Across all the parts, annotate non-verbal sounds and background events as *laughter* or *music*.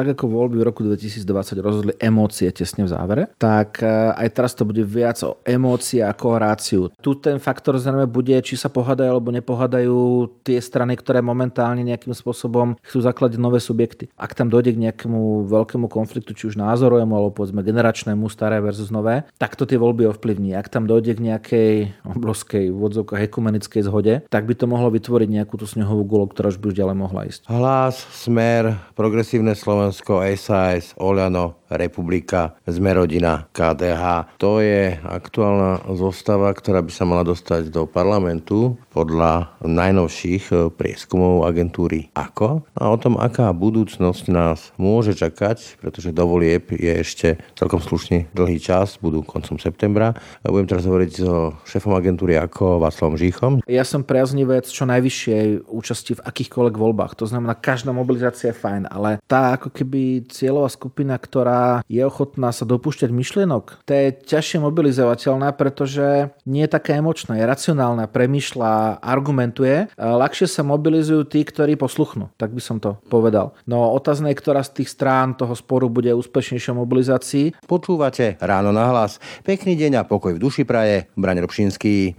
tak ako voľby v roku 2020 rozhodli emócie tesne v závere, tak e, aj teraz to bude viac o emócie ako o ráciu. Tu ten faktor zrejme bude, či sa pohádajú alebo nepohádajú tie strany, ktoré momentálne nejakým spôsobom chcú zakladať nové subjekty. Ak tam dojde k nejakému veľkému konfliktu, či už názorovému alebo povedzme generačnému, staré versus nové, tak to tie voľby ovplyvní. Ak tam dojde k nejakej obrovskej vodzovkách ekumenickej zhode, tak by to mohlo vytvoriť nejakú tú snehovú gulu, ktorá už by už ďalej mohla ísť. Hlas, smer, progresívne Slovensko Slovensko, SAS, Oľano, Republika, Sme rodina, KDH. To je aktuálna zostava, ktorá by sa mala dostať do parlamentu podľa najnovších e, prieskumov agentúry AKO. A o tom, aká budúcnosť nás môže čakať, pretože do volieb je ešte celkom slušný dlhý čas, budú koncom septembra. Budem teraz hovoriť so šéfom agentúry AKO Václavom Žíchom. Ja som priaznivec čo najvyššej účasti v akýchkoľvek voľbách. To znamená, každá mobilizácia je fajn, ale tá ako keby cieľová skupina, ktorá je ochotná sa dopúšťať myšlienok, to je ťažšie mobilizovateľná, pretože nie je taká emočná, je racionálna, premýšľa, argumentuje. Ľahšie sa mobilizujú tí, ktorí posluchnú, tak by som to povedal. No otázne je, ktorá z tých strán toho sporu bude úspešnejšou mobilizácii. Počúvate ráno na hlas. Pekný deň a pokoj v duši praje. Braň Robšinský.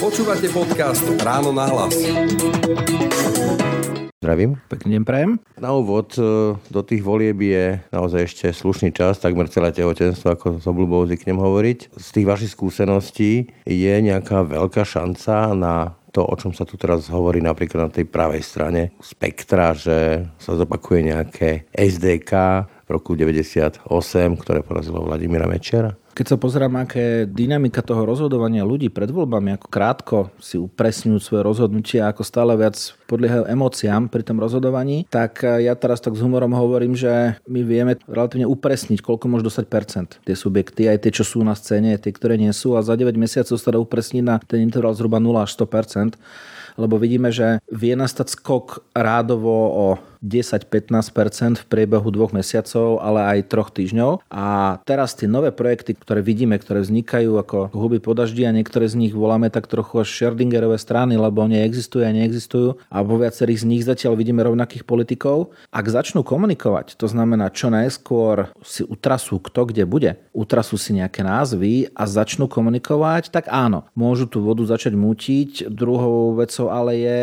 Počúvate podcast Ráno na hlas. Zdravím. Pekný deň prajem. Na úvod e, do tých volieb je naozaj ešte slušný čas, takmer celé tehotenstvo, ako s obľubou zvyknem hovoriť. Z tých vašich skúseností je nejaká veľká šanca na to, o čom sa tu teraz hovorí napríklad na tej pravej strane spektra, že sa zopakuje nejaké SDK v roku 98, ktoré porazilo Vladimíra Mečera? Keď sa pozerám, aké dynamika toho rozhodovania ľudí pred voľbami, ako krátko si upresňujú svoje rozhodnutia, ako stále viac podliehajú emóciám pri tom rozhodovaní, tak ja teraz tak s humorom hovorím, že my vieme relatívne upresniť, koľko môže dostať percent tie subjekty, aj tie, čo sú na scéne, tie, ktoré nie sú a za 9 mesiacov sa dá upresniť na ten interval zhruba 0 až 100% lebo vidíme, že vie nastať skok rádovo o 10-15% v priebehu dvoch mesiacov, ale aj troch týždňov. A teraz tie nové projekty, ktoré vidíme, ktoré vznikajú ako huby po daždi a niektoré z nich voláme tak trochu až Schrödingerové strany, lebo neexistujú a neexistujú. A vo viacerých z nich zatiaľ vidíme rovnakých politikov. Ak začnú komunikovať, to znamená čo najskôr si utrasú, kto kde bude, utrasú si nejaké názvy a začnú komunikovať, tak áno, môžu tú vodu začať mútiť. Druhou vecou ale je,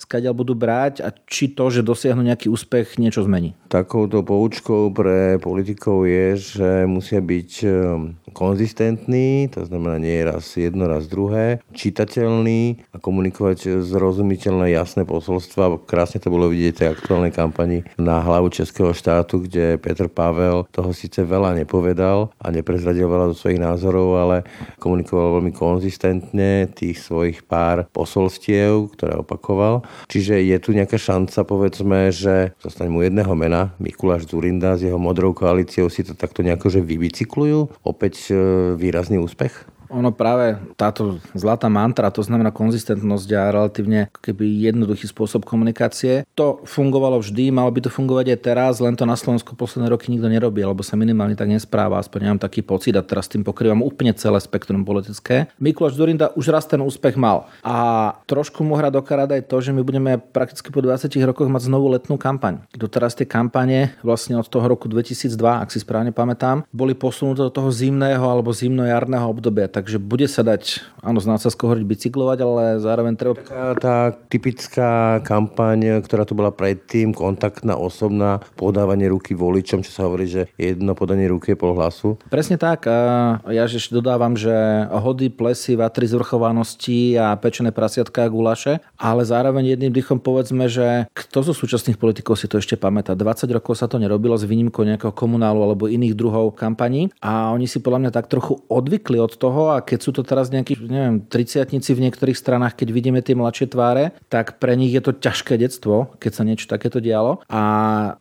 skadiaľ budú brať a či to, že dosiahnu nejaký nejaký úspech niečo zmení. Takouto poučkou pre politikov je, že musia byť ehm, konzistentní, to znamená nie raz jedno, raz druhé, čitateľný a komunikovať zrozumiteľné jasné posolstva. Krásne to bolo vidieť v tej aktuálnej kampani na hlavu Českého štátu, kde Petr Pavel toho síce veľa nepovedal a neprezradil veľa do svojich názorov, ale komunikoval veľmi konzistentne tých svojich pár posolstiev, ktoré opakoval. Čiže je tu nejaká šanca, povedzme, že že zostane mu jedného mena, Mikuláš Zurinda s jeho modrou koalíciou si to takto nejako že vybicyklujú. Opäť e, výrazný úspech? Ono práve táto zlatá mantra, to znamená konzistentnosť a relatívne keby jednoduchý spôsob komunikácie, to fungovalo vždy, malo by to fungovať aj teraz, len to na Slovensku posledné roky nikto nerobí, alebo sa minimálne tak nespráva, aspoň nemám taký pocit a teraz tým pokrývam úplne celé spektrum politické. Mikuláš Durinda už raz ten úspech mal a trošku mu hra do aj to, že my budeme prakticky po 20 rokoch mať znovu letnú kampaň. Doteraz tie kampane vlastne od toho roku 2002, ak si správne pamätám, boli posunuté do toho zimného alebo zimno-jarného obdobia takže bude sa dať, áno, z Nácazko hovoriť bicyklovať, ale zároveň treba... Taká tá typická kampaň, ktorá tu bola predtým, kontaktná, osobná, podávanie ruky voličom, čo sa hovorí, že jedno podanie ruky je pol hlasu. Presne tak. A ja ešte dodávam, že hody, plesy, vatry zvrchovanosti a pečené prasiatka a gulaše, ale zároveň jedným dýchom povedzme, že kto zo súčasných politikov si to ešte pamätá. 20 rokov sa to nerobilo s výnimkou nejakého komunálu alebo iných druhov kampaní a oni si podľa mňa tak trochu odvykli od toho a keď sú to teraz nejakí, neviem, triciatnici v niektorých stranách, keď vidíme tie mladšie tváre, tak pre nich je to ťažké detstvo, keď sa niečo takéto dialo. A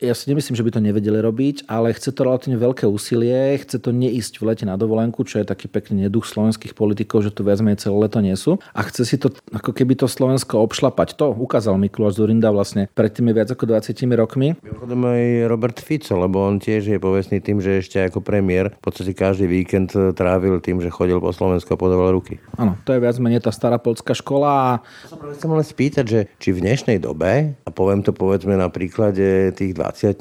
ja si nemyslím, že by to nevedeli robiť, ale chce to relatívne veľké úsilie, chce to neísť v lete na dovolenku, čo je taký pekný neduch slovenských politikov, že tu viac celé leto nie sú. A chce si to ako keby to Slovensko obšlapať. To ukázal Mikuláš Zurinda vlastne pred tými viac ako 20 rokmi. Mimochodom aj Robert Fico, lebo on tiež je povestný tým, že ešte ako premiér v podstate každý víkend trávil tým, že chodil po Slovensku a podával ruky. Áno, to je viac menej tá stará polská škola. Chcem len spýtať, že či v dnešnej dobe, a poviem to povedzme na príklade tých 20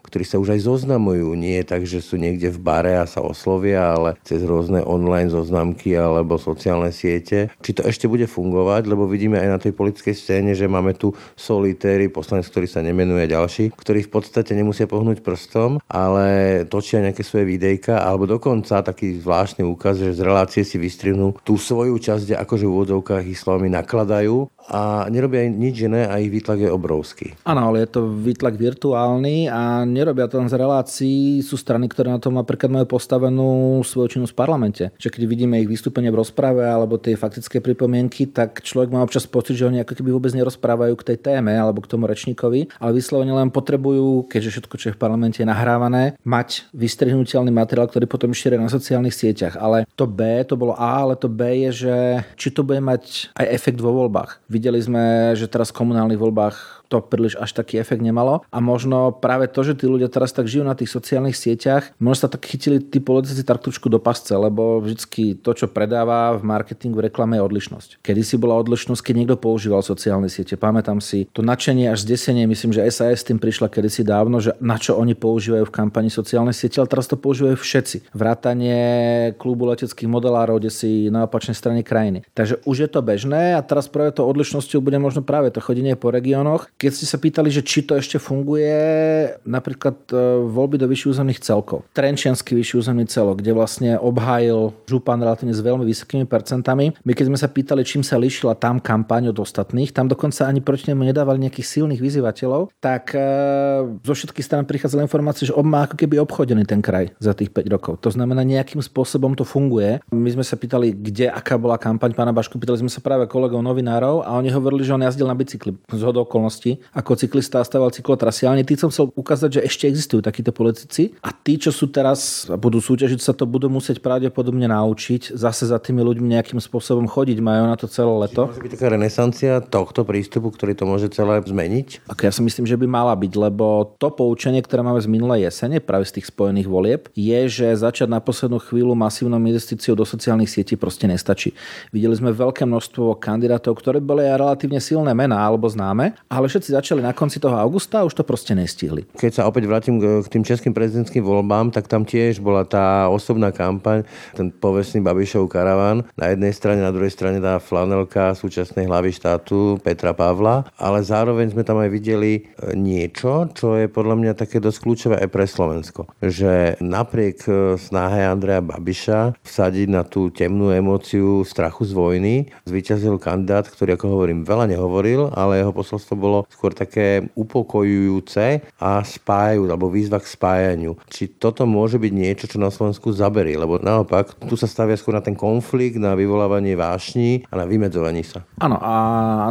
ktorí sa už aj zoznamujú, nie tak, že sú niekde v bare a sa oslovia, ale cez rôzne online zoznamky alebo sociálne siete, či to ešte bude fungovať, lebo vidíme aj na tej politickej scéne, že máme tu solitéry, poslanec, ktorý sa nemenuje ďalší, ktorí v podstate nemusia pohnúť prstom, ale točia nejaké svoje videjka, alebo dokonca taký zvláštny úkaz, že z relácie si vystrihnú tú svoju časť, kde akože v úvodzovkách ich slovami nakladajú a nerobia nič iné a ich výtlak je obrovský. Áno, ale je to výtlak virtuálny a nerobia to len z relácií. Sú strany, ktoré na to napríklad majú postavenú svoju činnosť v parlamente. Čiže keď vidíme ich vystúpenie v rozprave alebo tie faktické pripomienky, tak človek má občas pocit, že oni ako keby vôbec nerozprávajú k tej téme alebo k tomu rečníkovi, ale vyslovene len potrebujú, keďže všetko, čo je v parlamente je nahrávané, mať vystrihnutelný materiál, ktorý potom šíria na sociálnych sieťach. Ale to B, to bolo A, ale to B je, že či to bude mať aj efekt vo voľbách. Videli sme, že teraz v komunálnych voľbách to príliš až taký efekt nemalo. A možno práve to, že tí ľudia teraz tak žijú na tých sociálnych sieťach, možno sa tak chytili tí politici tak trošku do pasce, lebo vždycky to, čo predáva v marketingu, v reklame je odlišnosť. Kedy si bola odlišnosť, keď niekto používal sociálne siete. Pamätám si to nadšenie až zdesenie, myslím, že SAS tým prišla kedysi dávno, že na čo oni používajú v kampani sociálne siete, ale teraz to používajú všetci. Vrátanie klubu leteckých modelárov, kde si na opačnej strane krajiny. Takže už je to bežné a teraz práve to odlišnosťou bude možno práve to chodenie po regiónoch, keď ste sa pýtali, že či to ešte funguje, napríklad e, voľby do vyšších územných celkov. Trenčiansky vyšší územný celok, kde vlastne obhájil župan relatívne s veľmi vysokými percentami. My keď sme sa pýtali, čím sa líšila tam kampaň od ostatných, tam dokonca ani proti nemu nedávali nejakých silných vyzývateľov, tak e, zo všetkých strán prichádzala informácia, že on má ako keby obchodený ten kraj za tých 5 rokov. To znamená, nejakým spôsobom to funguje. My sme sa pýtali, kde, aká bola kampaň pána Bašku, pýtali sme sa práve kolegov novinárov a oni hovorili, že on jazdil na bicykli z okolností minulosti ako cyklista a staval cyklotrasy. Ale tým som chcel ukázať, že ešte existujú takíto politici a tí, čo sú teraz a budú súťažiť, sa to budú musieť pravdepodobne naučiť zase za tými ľuďmi nejakým spôsobom chodiť. Majú na to celé leto. Čiže môže byť taká renesancia tohto prístupu, ktorý to môže celé zmeniť? Ako ja si myslím, že by mala byť, lebo to poučenie, ktoré máme z minulej jesene, práve z tých spojených volieb, je, že začať na poslednú chvíľu masívnou investíciou do sociálnych sietí proste nestačí. Videli sme veľké množstvo kandidátov, ktoré boli aj relatívne silné mená alebo známe, ale všetci začali na konci toho augusta a už to proste nestihli. Keď sa opäť vrátim k tým českým prezidentským voľbám, tak tam tiež bola tá osobná kampaň, ten povestný Babišov karaván. Na jednej strane, na druhej strane tá flanelka súčasnej hlavy štátu Petra Pavla, ale zároveň sme tam aj videli e, niečo, čo je podľa mňa také dosť kľúčové aj pre Slovensko. Že napriek e, snahe Andreja Babiša vsadiť na tú temnú emóciu strachu z vojny, zvíťazil kandidát, ktorý, ako hovorím, veľa nehovoril, ale jeho posolstvo bolo skôr také upokojujúce a spájajú, alebo výzva k spájaniu. Či toto môže byť niečo, čo na Slovensku zaberie, lebo naopak tu sa stavia skôr na ten konflikt, na vyvolávanie vášní a na vymedzovanie sa. Áno, a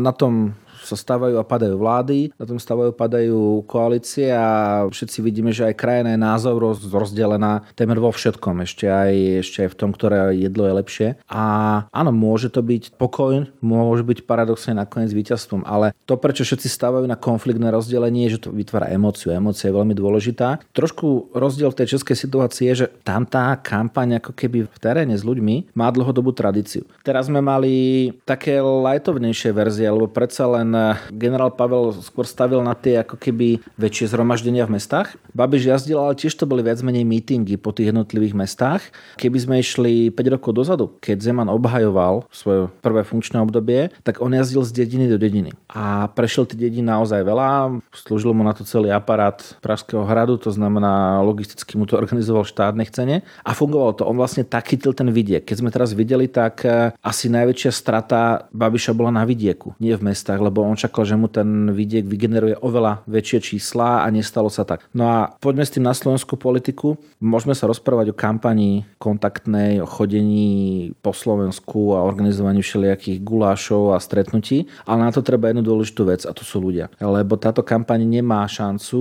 na tom sa stávajú a padajú vlády, na tom stávajú padajú koalície a všetci vidíme, že aj krajina je názov rozdelená temer vo všetkom, ešte aj, ešte aj v tom, ktoré jedlo je lepšie. A áno, môže to byť pokoj, môže byť paradoxne nakoniec víťazstvom, ale to, prečo všetci stávajú na konfliktné rozdelenie, že to vytvára emóciu. Emócia je veľmi dôležitá. Trošku rozdiel v tej českej situácii je, že tam tá kampaň ako keby v teréne s ľuďmi má dlhodobú tradíciu. Teraz sme mali také lightovnejšie verzie, lebo predsa len generál Pavel skôr stavil na tie ako keby väčšie zhromaždenia v mestách. Babiš jazdil, ale tiež to boli viac menej mítingy po tých jednotlivých mestách. Keby sme išli 5 rokov dozadu, keď Zeman obhajoval svoje prvé funkčné obdobie, tak on jazdil z dediny do dediny. A prešiel tie dediny naozaj veľa, slúžil mu na to celý aparát Pražského hradu, to znamená logisticky mu to *laughs* organizoval štát nechcene a fungovalo to. On vlastne tak chytil ten vidiek. Keď sme teraz videli, tak eh, asi najväčšia strata Babiša bola na vidieku, nie v mestách, lebo on čakal, že mu ten vidiek vygeneruje oveľa väčšie čísla a nestalo sa tak. No a poďme s tým na slovenskú politiku. Môžeme sa rozprávať o kampani kontaktnej, o chodení po Slovensku a organizovaní všelijakých gulášov a stretnutí, ale na to treba jednu dôležitú vec a to sú ľudia. Lebo táto kampaň nemá šancu,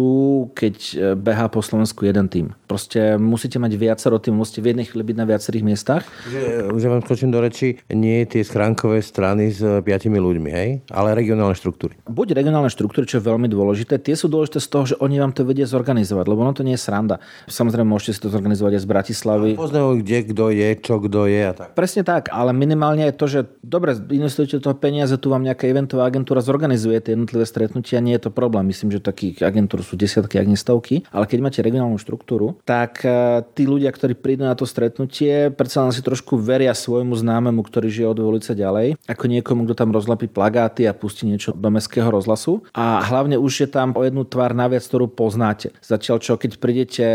keď behá po Slovensku jeden tým. Proste musíte mať viacero tým, musíte v jednej chvíli byť na viacerých miestach. Že, že vám skočím do reči, nie tie schránkové strany s piatimi ľuďmi, hej? ale regionálne štruktúry. Buď regionálne štruktúry, čo je veľmi dôležité, tie sú dôležité z toho, že oni vám to vedia zorganizovať, lebo ono to nie je sranda. Samozrejme, môžete si to zorganizovať aj z Bratislavy. Poznajú, kde kto je, čo kto je a tak. Presne tak, ale minimálne je to, že dobre, investujete toho peniaze, tu vám nejaká eventová agentúra zorganizuje tie jednotlivé stretnutia, nie je to problém. Myslím, že takých agentúr sú desiatky, ak stovky, ale keď máte regionálnu štruktúru, tak eh, tí ľudia, ktorí prídu na to stretnutie, predsa len si trošku veria svojmu známemu, ktorý žije od ulice ďalej, ako niekomu, kto tam rozlepí plagáty a pustí niečo do mestského rozhlasu. A hlavne už je tam o jednu tvár naviac, ktorú poznáte. Zatiaľ čo, keď prídete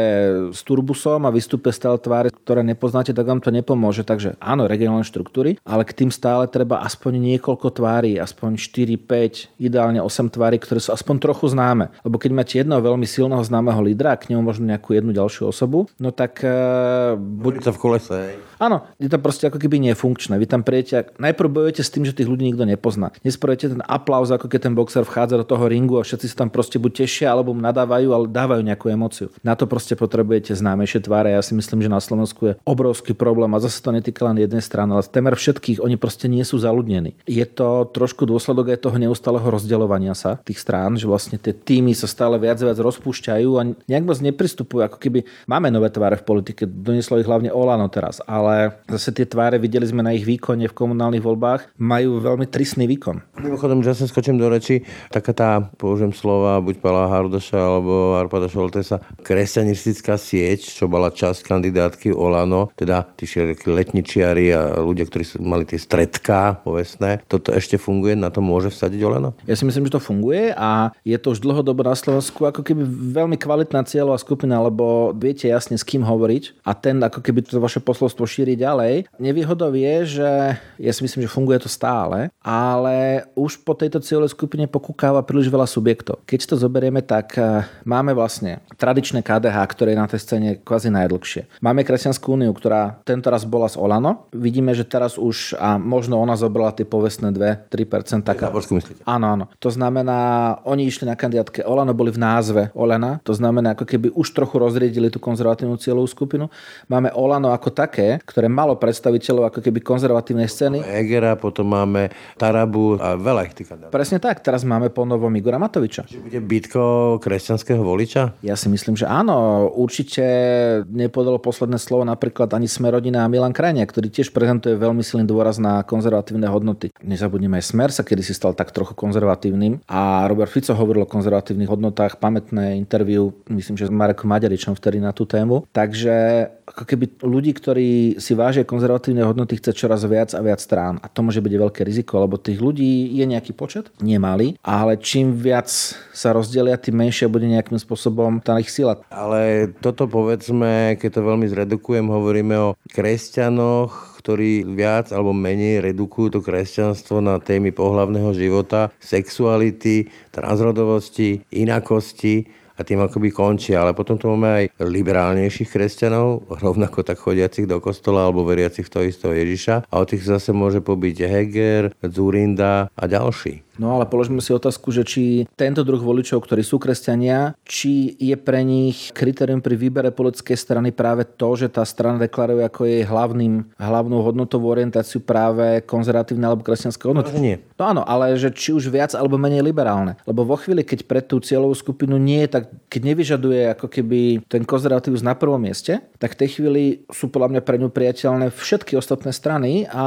s turbusom a vystúpe stále tváre, ktoré nepoznáte, tak vám to nepomôže. Takže áno, regionálne štruktúry, ale k tým stále treba aspoň niekoľko tvári, aspoň 4, 5, ideálne 8 tvári, ktoré sú aspoň trochu známe. Lebo keď máte jedného veľmi silného známeho lídra a k nemu možno nejakú jednu ďalšiu osobu, no tak... Uh, buď... sa v kolese. Áno, je to proste ako keby nefunkčné. Vy tam prijete, najprv bojujete s tým, že tých ľudí nikto nepozná. Nesprojete ten aplauz, ako keď ten boxer vchádza do toho ringu a všetci sa tam proste buď tešia, alebo mu nadávajú, ale dávajú nejakú emociu. Na to proste potrebujete známejšie tváre. Ja si myslím, že na Slovensku je obrovský problém a zase to netýka len jednej strany, ale temer všetkých, oni proste nie sú zaludnení. Je to trošku dôsledok aj toho neustáleho rozdeľovania sa tých strán, že vlastne tie týmy sa stále viac a viac rozpúšťajú a nejak moc nepristupujú, ako keby máme nové tváre v politike, doneslo ich hlavne Olano teraz, ale zase tie tváre, videli sme na ich výkone v komunálnych voľbách, majú veľmi tristný výkon. Mimochodom, že sa skočím do reči, taká tá, použijem slova, buď Pala Hardoša alebo Arpada Šoltesa, kresťanistická sieť, čo bola časť kandidátky Olano, teda tí letničiari a ľudia, ktorí mali tie stredká povestné, toto ešte funguje, na to môže vsadiť Olano? Ja si myslím, že to funguje a je to už dlhodobo na Slovensku ako keby veľmi kvalitná cieľová skupina, lebo viete jasne s kým hovoriť a ten ako keby to vaše posolstvo šíri ďalej. Nevýhodou je, že ja si myslím, že funguje to stále, ale už po tejto cieľovej skupine pokúkáva príliš veľa subjektov. Keď to zoberieme, tak eh, máme vlastne tradičné KDH, ktoré je na tej scéne kvázi najdlhšie. Máme Kresťanskú úniu, ktorá tento raz bola z Olano. Vidíme, že teraz už, a možno ona zobrala tie povestné 2-3%. Taká... Áno, áno. To znamená, oni išli na kandidátke Olano, boli v názve Olena. To znamená, ako keby už trochu rozriedili tú konzervatívnu cieľovú skupinu. Máme Olano ako také, ktoré malo predstaviteľov ako keby konzervatívnej scény. Egera, potom máme Tarabu a veľa ich týka. Presne tak, teraz máme po novom Igora Matoviča. Čiže bude bitko kresťanského voliča? Ja si myslím, že áno. Určite nepodalo posledné slovo napríklad ani Smerodina a Milan Krajnia, ktorý tiež prezentuje veľmi silný dôraz na konzervatívne hodnoty. Nezabudnime aj Smer sa kedy si stal tak trochu konzervatívnym a Robert Fico hovoril o konzervatívnych hodnotách, pamätné interviu, myslím, že s Marekom Maďaričom vtedy na tú tému. Takže ako keby ľudí, ktorí si vážia konzervatívne hodnoty, chce čoraz viac a viac strán. A to môže byť veľké riziko, lebo tých ľudí je nejaký počet, nemali, ale čím viac sa rozdelia, tým menšia bude nejakým spôsobom tá ich sila. Ale toto povedzme, keď to veľmi zredukujem, hovoríme o kresťanoch, ktorí viac alebo menej redukujú to kresťanstvo na témy pohlavného života, sexuality, transrodovosti, inakosti a tým akoby končia. Ale potom tu máme aj liberálnejších kresťanov, rovnako tak chodiacich do kostola alebo veriacich v to istého Ježiša. A o tých zase môže pobyť Heger, Zurinda a ďalší. No ale položíme si otázku, že či tento druh voličov, ktorí sú kresťania, či je pre nich kritérium pri výbere politickej strany práve to, že tá strana deklaruje ako jej hlavným, hlavnou hodnotovú orientáciu práve konzervatívne alebo kresťanské hodnoty. No, nie. No áno, ale že či už viac alebo menej liberálne. Lebo vo chvíli, keď pre tú cieľovú skupinu nie je, tak keď nevyžaduje ako keby ten konzervatívus na prvom mieste, tak v tej chvíli sú podľa mňa pre ňu priateľné všetky ostatné strany a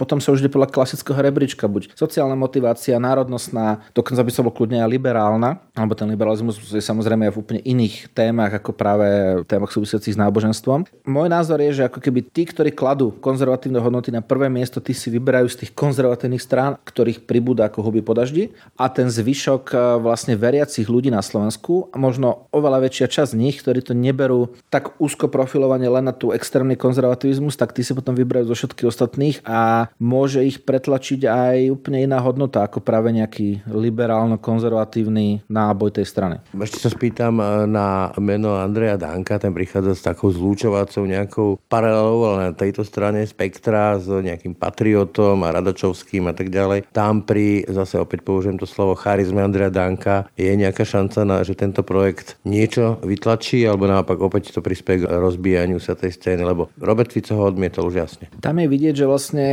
potom sa už ide podľa klasického rebríčka, buď sociálna motivácia, národnostná, dokonca by som bol kľudne aj liberálna, alebo ten liberalizmus je samozrejme v úplne iných témach, ako práve témach súvisiacich s náboženstvom. Môj názor je, že ako keby tí, ktorí kladú konzervatívne hodnoty na prvé miesto, tí si vyberajú z tých konzervatívnych strán, ktorých pribúda ako huby po a ten zvyšok e, vlastne veriacich ľudí na Slovensku, možno oveľa väčšia časť z nich, ktorí to neberú tak úzko profilovane len na tú extrémny konzervativizmus, tak tí si potom vyberajú zo všetkých ostatných a môže ich pretlačiť aj úplne iná hodnota ako práve nejaký liberálno-konzervatívny náboj tej strany. Ešte sa spýtam e, na meno Andreja Danka, ten prichádza s takou zlúčovacou nejakou paralelou, ale na tejto strane spektra s nejakým patriotom a Radačovským a tak ďalej. Tam pri, zase opäť použijem to slovo, charizme Andreja Danka je nejaká šanca, na, že tento projekt niečo vytlačí, alebo naopak opäť to prispieje k rozbíjaniu sa tej scény, lebo Robert Fico ho odmietol už jasne. Tam je vidieť, že vlastne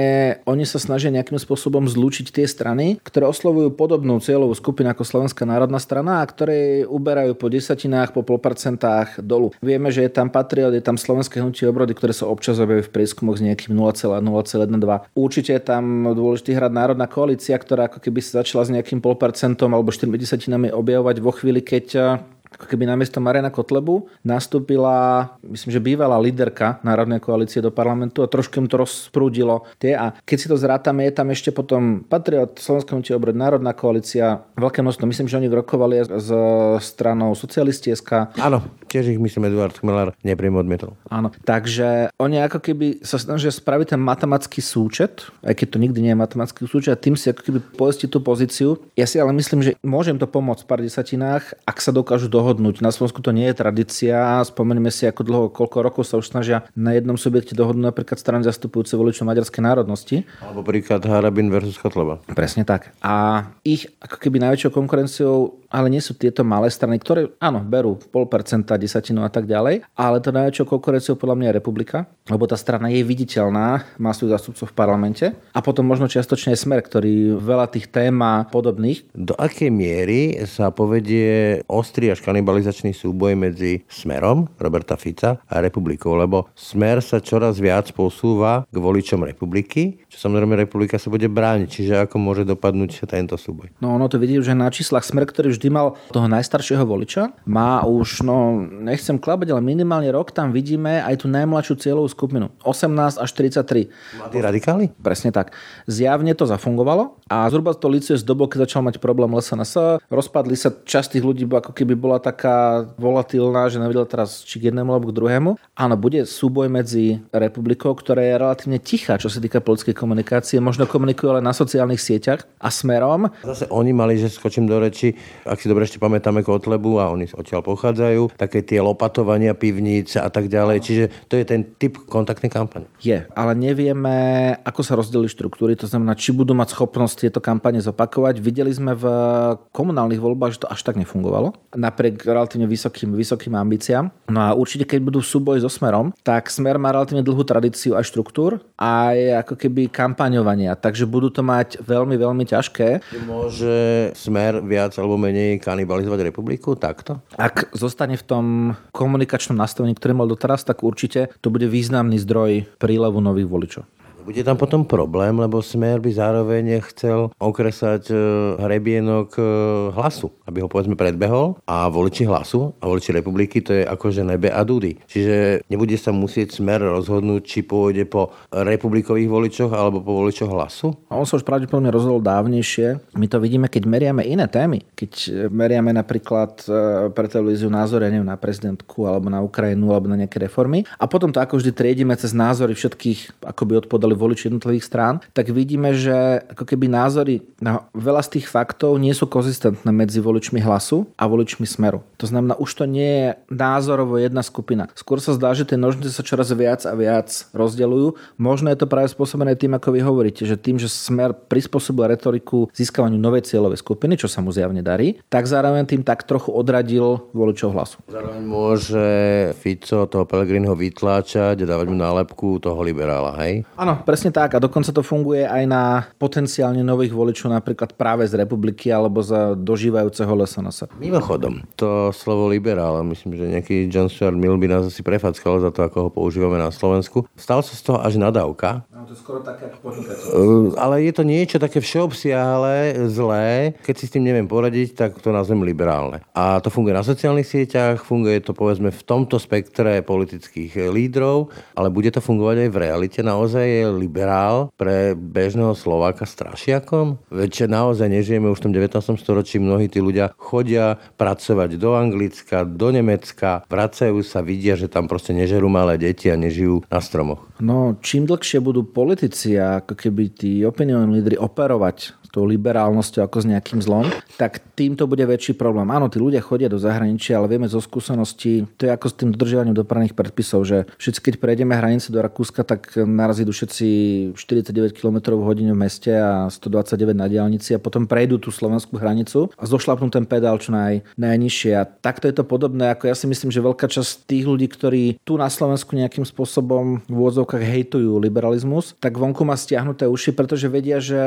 oni sa snažia nejakým spôsobom zlúčiť tie strany, ktoré oslovujú podobnú cieľovú skupinu ako Slovenská národná strana a ktoré uberajú po desatinách, po pol percentách dolu. Vieme, že je tam Patriot, je tam Slovenské hnutie obrody, ktoré sa občas objavujú v prieskumoch s nejakým 0,0,12. Určite je tam dôležitý hrad Národná koalícia, ktorá ako keby sa začala s nejakým pol percentom alebo 4 desatinami objavovať vo chvíli, keď ako keby namiesto Mariana Kotlebu nastúpila, myslím, že bývalá líderka Národnej koalície do parlamentu a trošku im to rozprúdilo tie. A keď si to zrátame, je tam ešte potom Patriot, Slovenská hnutie obrod, Národná koalícia, veľké množstvo. Myslím, že oni rokovali s stranou socialisti SK. Áno, tiež ich myslím Eduard Chmelár nepriamo odmietol. Áno, takže oni ako keby sa snažia spraviť ten matematický súčet, aj keď to nikdy nie je matematický súčet, a tým si ako keby poistiť tú pozíciu. Ja si ale myslím, že môžem to pomôcť v pár desatinách, ak sa dokážu do dohodnúť. Na Slovensku to nie je tradícia. Spomeňme si, ako dlho, koľko rokov sa už snažia na jednom subjekte dohodnúť napríklad strany zastupujúce voličov maďarskej národnosti. Alebo príklad Harabin versus Kotleba. Presne tak. A ich ako keby najväčšou konkurenciou ale nie sú tieto malé strany, ktoré áno, berú pol percenta, desatinu a tak ďalej, ale to najväčšou konkurenciou podľa mňa je republika, lebo tá strana je viditeľná, má svojich zástupcov v parlamente a potom možno čiastočne aj smer, ktorý veľa tých tém má podobných. Do akej miery sa povedie ostrý až kanibalizačný súboj medzi Smerom Roberta Fica a republikou, lebo Smer sa čoraz viac posúva k voličom republiky, čo samozrejme republika sa bude brániť, čiže ako môže dopadnúť tento súboj. No ono to vidí, že na číslach Smer, ktorý vždy mal toho najstaršieho voliča. Má už, no nechcem klabať, ale minimálne rok tam vidíme aj tú najmladšiu cieľovú skupinu. 18 až 33. Mladí radikáli? Presne tak. Zjavne to zafungovalo a zhruba to licuje z dobou, keď začal mať problém LSNS. Rozpadli sa časť tých ľudí, ako keby bola taká volatilná, že nevedela teraz či k jednému alebo k druhému. Áno, bude súboj medzi republikou, ktorá je relatívne tichá, čo sa týka politickej komunikácie. Možno komunikujú ale na sociálnych sieťach a smerom. Zase oni mali, že skočím do reči, ak si dobre ešte pamätáme Kotlebu a oni odtiaľ pochádzajú, také tie lopatovania pivníc a tak ďalej. Čiže to je ten typ kontaktnej kampane. Je, ale nevieme, ako sa rozdelili štruktúry, to znamená, či budú mať schopnosť tieto kampane zopakovať. Videli sme v komunálnych voľbách, že to až tak nefungovalo, napriek relatívne vysokým, vysokým ambíciám. No a určite, keď budú v súboji so Smerom, tak Smer má relatívne dlhú tradíciu aj štruktúr a je ako keby kampaňovania, takže budú to mať veľmi, veľmi ťažké. Môže Smer viac alebo menej menej kanibalizovať republiku? Takto? Ak zostane v tom komunikačnom nastavení, ktoré mal doteraz, tak určite to bude významný zdroj prílevu nových voličov. Bude tam potom problém, lebo Smer by zároveň chcel okresať e, hrebienok e, hlasu, aby ho povedzme predbehol a voliči hlasu a voliči republiky to je akože nebe a dudy. Čiže nebude sa musieť Smer rozhodnúť, či pôjde po republikových voličoch alebo po voličoch hlasu? A on sa už pravdepodobne rozhodol dávnejšie. My to vidíme, keď meriame iné témy. Keď e, meriame napríklad pre televíziu názory neviem, na prezidentku alebo na Ukrajinu alebo na nejaké reformy. A potom to ako vždy triedime cez názory všetkých, ako by odpovedali voliči jednotlivých strán, tak vidíme, že ako keby názory na veľa z tých faktov nie sú konzistentné medzi voličmi hlasu a voličmi smeru. To znamená, už to nie je názorovo jedna skupina. Skôr sa zdá, že tie nožnice sa čoraz viac a viac rozdeľujú. Možno je to práve spôsobené tým, ako vy hovoríte, že tým, že smer prispôsobil retoriku získavaniu novej cieľovej skupiny, čo sa mu zjavne darí, tak zároveň tým tak trochu odradil voličov hlasu. Zároveň môže Fico toho Pelegriniho vytláčať a dávať mu nálepku toho liberála, hej? Áno, presne tak. A dokonca to funguje aj na potenciálne nových voličov, napríklad práve z republiky alebo z dožívajúceho LSNS. Mimochodom, to slovo liberál, myslím, že nejaký John Stuart Mill by nás asi prefackal za to, ako ho používame na Slovensku. Stal sa z toho až nadávka. No, to je skoro také ako uh, Ale je to niečo také všeobsiahle, zlé. Keď si s tým neviem poradiť, tak to nazvem liberálne. A to funguje na sociálnych sieťach, funguje to povedzme v tomto spektre politických lídrov, ale bude to fungovať aj v realite. Naozaj je liberál pre bežného Slováka strašiakom? Veď naozaj nežijeme už v tom 19. storočí, mnohí tí ľudia chodia pracovať do Anglicka, do Nemecka, vracajú sa, vidia, že tam proste nežerú malé deti a nežijú na stromoch. No, čím dlhšie budú politici a ako keby tí opinion lídry operovať tou liberálnosťou ako s nejakým zlom, tak týmto bude väčší problém. Áno, tí ľudia chodia do zahraničia, ale vieme zo skúseností, to je ako s tým dodržiavaním dopravných predpisov, že všetci, keď prejdeme hranice do Rakúska, tak narazí do všetci 49 km hodine v meste a 129 na diálnici a potom prejdú tú slovenskú hranicu a zošlapnú ten pedál čo naj, najnižšie. A takto je to podobné, ako ja si myslím, že veľká časť tých ľudí, ktorí tu na Slovensku nejakým spôsobom v úvodzovkách hejtujú liberalizmus, tak vonku má stiahnuté uši, pretože vedia, že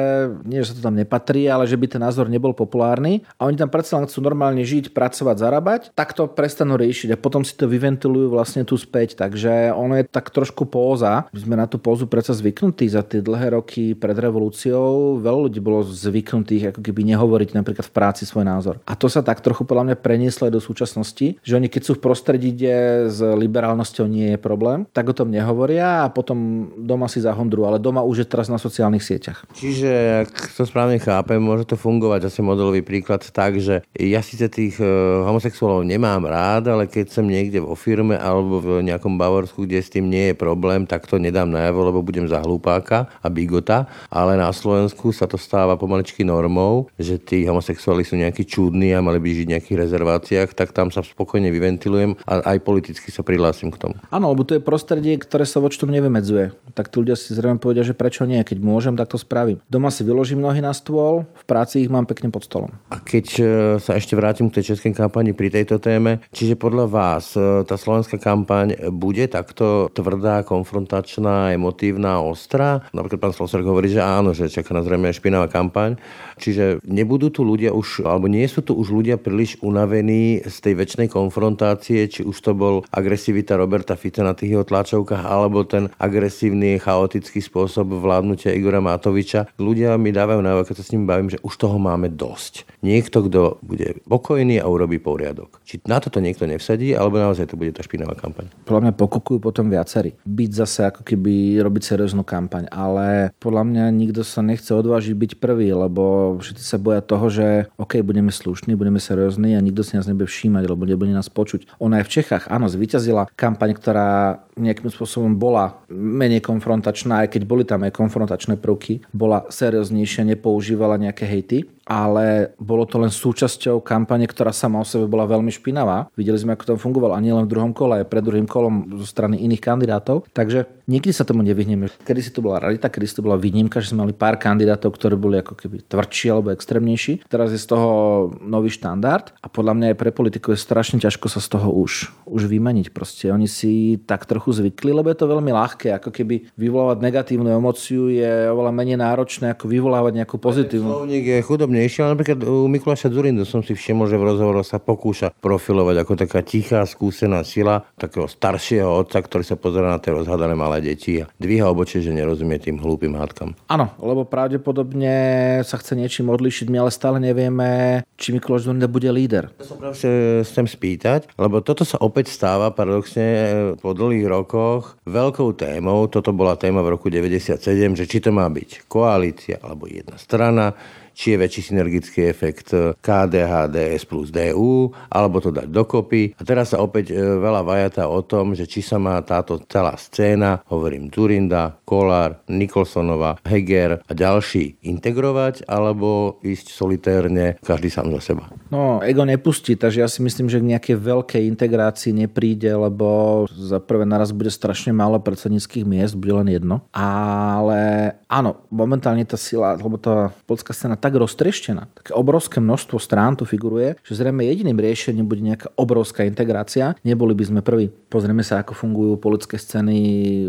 nie, že sa to tam nepatrí, ale že by ten názor nebol populárny a oni tam predsa len chcú normálne žiť, pracovať, zarábať, tak to prestanú riešiť a potom si to vyventilujú vlastne tu späť. Takže ono je tak trošku póza. My sme na tú pózu predsa zvyknutí za tie dlhé roky pred revolúciou. Veľa ľudí bolo zvyknutých ako keby nehovoriť napríklad v práci svoj názor. A to sa tak trochu podľa mňa prenieslo do súčasnosti, že oni keď sú v prostredí, kde s liberálnosťou nie je problém, tak o tom nehovoria a potom doma si zahondru, ale doma už je teraz na sociálnych sieťach. Čiže, ak to správne chápem, môže to fungovať asi modelový príklad tak, že ja síce tých e, homosexuálov nemám rád, ale keď som niekde vo firme alebo v nejakom Bavorsku, kde s tým nie je problém, tak to nedám najavo, lebo budem za hlupáka a bigota. Ale na Slovensku sa to stáva pomaličky normou, že tí homosexuáli sú nejakí čudní a mali by žiť v nejakých rezerváciách, tak tam sa spokojne vyventilujem a aj politicky sa prihlásim k tomu. Áno, lebo to je prostredie, ktoré sa voči tomu nevymedzuje. Tak tí ľudia si zrejme povedia, že prečo nie, keď môžem, tak to spravím. Doma si vyložím nohy na stôl, v práci ich mám pekne pod stolom. A keď e, sa ešte vrátim k tej českej kampani pri tejto téme, čiže podľa vás e, tá slovenská kampaň bude takto tvrdá, konfrontačná, emotívna, ostrá? Napríklad pán Slosar hovorí, že áno, že čaká na zrejme špinavá kampaň. Čiže nebudú tu ľudia už, alebo nie sú tu už ľudia príliš unavení z tej väčšnej konfrontácie, či už to bol agresivita Roberta Fica na tých jeho tlačovkách, alebo ten agresívny, chaotický spôsob vládnutia Igora Matoviča. Ľudia mi dávajú najavo, keď sa s ním bavím, že už toho máme dosť. Niekto, kto bude pokojný a urobí poriadok. Či na toto niekto nevsadí, alebo naozaj to bude tá špinavá kampaň? Podľa mňa pokukujú potom viacerí. Byť zase ako keby robiť serióznu kampaň, ale podľa mňa nikto sa nechce odvážiť byť prvý, lebo všetci sa boja toho, že OK, budeme slušní, budeme seriózni a nikto si nás nebude všímať, lebo nebude nás počuť. Ona aj v Čechách, áno, zvíťazila kampaň, ktorá nejakým spôsobom bola menej konfrontačná, aj keď boli tam aj konfrontačné prvky, bola serióznejšia, nepoužívala nejaké hejty, ale bolo to len súčasťou kampane, ktorá sama o sebe bola veľmi špinavá. Videli sme, ako to fungovalo a nielen v druhom kole, aj pred druhým kolom zo strany iných kandidátov. Takže nikdy sa tomu nevyhneme. Kedy si to bola rarita, kedy si to bola výnimka, že sme mali pár kandidátov, ktorí boli ako keby tvrdší alebo extrémnejší. Teraz je z toho nový štandard a podľa mňa aj pre politikov je strašne ťažko sa z toho už, už vymeniť. Proste oni si tak trochu zvykli, lebo je to veľmi ľahké. Ako keby vyvolávať negatívnu emóciu je oveľa menej náročné ako vyvolávať nejakú pozitívnu. Slovník je chudobnejší, ale napríklad u Mikuláša Zurindu som si všimol, že v rozhovoroch sa pokúša profilovať ako taká tichá, skúsená sila takého staršieho otca, ktorý sa pozera na tie rozhadané malé deti a dvíha obočie, že nerozumie tým hlúpým hádkam. Áno, lebo pravdepodobne sa chce niečím odlišiť, my ale stále nevieme, či Mikuláš Zurinda bude líder. To sa práve chcem spýtať, lebo toto sa opäť stáva paradoxne po dlhých rokoch veľkou témou. Toto bola téma v roku 97, že či to má byť koalícia alebo jedna strana či je väčší synergický efekt KDH, DS plus DU, alebo to dať dokopy. A teraz sa opäť e, veľa vajata o tom, že či sa má táto celá scéna, hovorím Turinda, Kolár, Nikolsonova, Heger a ďalší integrovať, alebo ísť solitérne, každý sám za seba. No, ego nepustí, takže ja si myslím, že k nejakej veľkej integrácii nepríde, lebo za prvé naraz bude strašne málo predsedníckých miest, bude len jedno. Ale áno, momentálne tá sila, lebo tá polská scéna tak roztreštená, také obrovské množstvo strán tu figuruje, že zrejme jediným riešením bude nejaká obrovská integrácia. Neboli by sme prví. Pozrieme sa, ako fungujú politické scény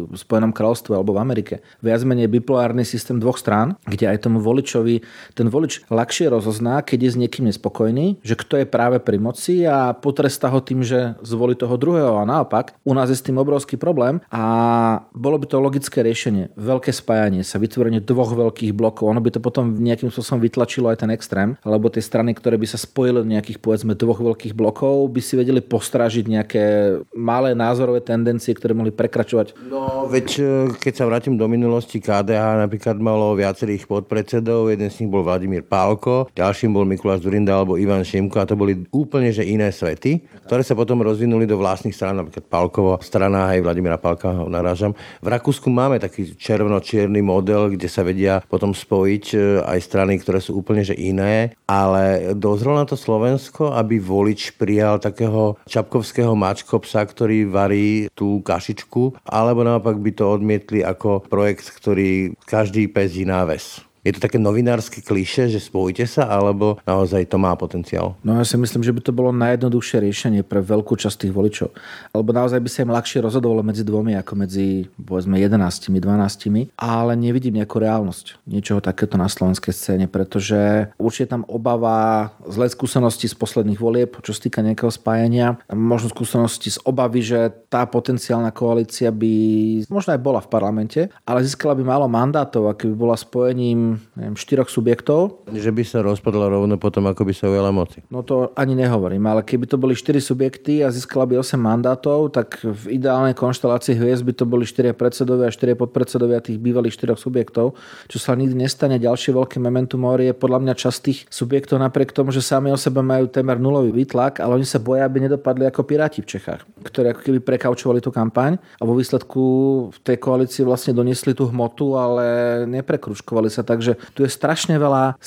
v Spojenom kráľovstve alebo v Amerike. Viac menej bipolárny systém dvoch strán, kde aj tomu voličovi ten volič ľahšie rozozná, keď je s niekým nespokojný, že kto je práve pri moci a potresta ho tým, že zvolí toho druhého a naopak. U nás je s tým obrovský problém a bolo by to logické riešenie. Veľké spájanie sa, vytvorenie dvoch veľkých blokov. Ono by to potom nejakým spôsobom vytlačilo aj ten extrém, lebo tie strany, ktoré by sa spojili do nejakých povedzme dvoch veľkých blokov, by si vedeli postražiť nejaké malé názorové tendencie, ktoré mohli prekračovať. No, veď e, keď sa vrátim do minulosti, KDH napríklad malo viacerých podpredsedov, jeden z nich bol Vladimír Pálko, ďalším bol Mikuláš Zurinda alebo Ivan Šimko a to boli úplne že iné svety, ktoré sa potom rozvinuli do vlastných strán, napríklad Pálkovo strana, aj Vladimíra Pálka ho narážam. V Rakúsku máme taký červno-čierny model, kde sa vedia potom spojiť e, aj strany, ktoré sú úplne že iné, ale dozrelo na to Slovensko, aby volič prijal takého čapkovského mačkopsa, ktorý varí tú kašičku, alebo naopak by to odmietli ako projekt, ktorý každý pes náves. Je to také novinárske kliše, že spojite sa, alebo naozaj to má potenciál? No ja si myslím, že by to bolo najjednoduchšie riešenie pre veľkú časť tých voličov. Alebo naozaj by sa im ľahšie rozhodovalo medzi dvomi ako medzi povedzme 11, 12, ale nevidím nejakú reálnosť niečoho takéto na slovenskej scéne, pretože určite tam obava zlé skúsenosti z posledných volieb, čo sa týka nejakého spájania, možno skúsenosti z obavy, že tá potenciálna koalícia by možno aj bola v parlamente, ale získala by málo mandátov, a keby bola spojením neviem, štyroch subjektov. Že by sa rozpadla rovno potom, ako by sa ujala moci. No to ani nehovorím, ale keby to boli 4 subjekty a získala by 8 mandátov, tak v ideálnej konštelácii hviezd by to boli 4 predsedovia a 4 podpredsedovia tých bývalých 4 subjektov, čo sa nikdy nestane. Ďalšie veľké momentum je podľa mňa časť tých subjektov napriek tomu, že sami o sebe majú témer nulový výtlak, ale oni sa boja, aby nedopadli ako piráti v Čechách, ktorí ako keby prekaučovali tú kampaň a vo výsledku v tej koalícii vlastne doniesli tú hmotu, ale neprekruškovali sa tak, Takže tu je strašne veľa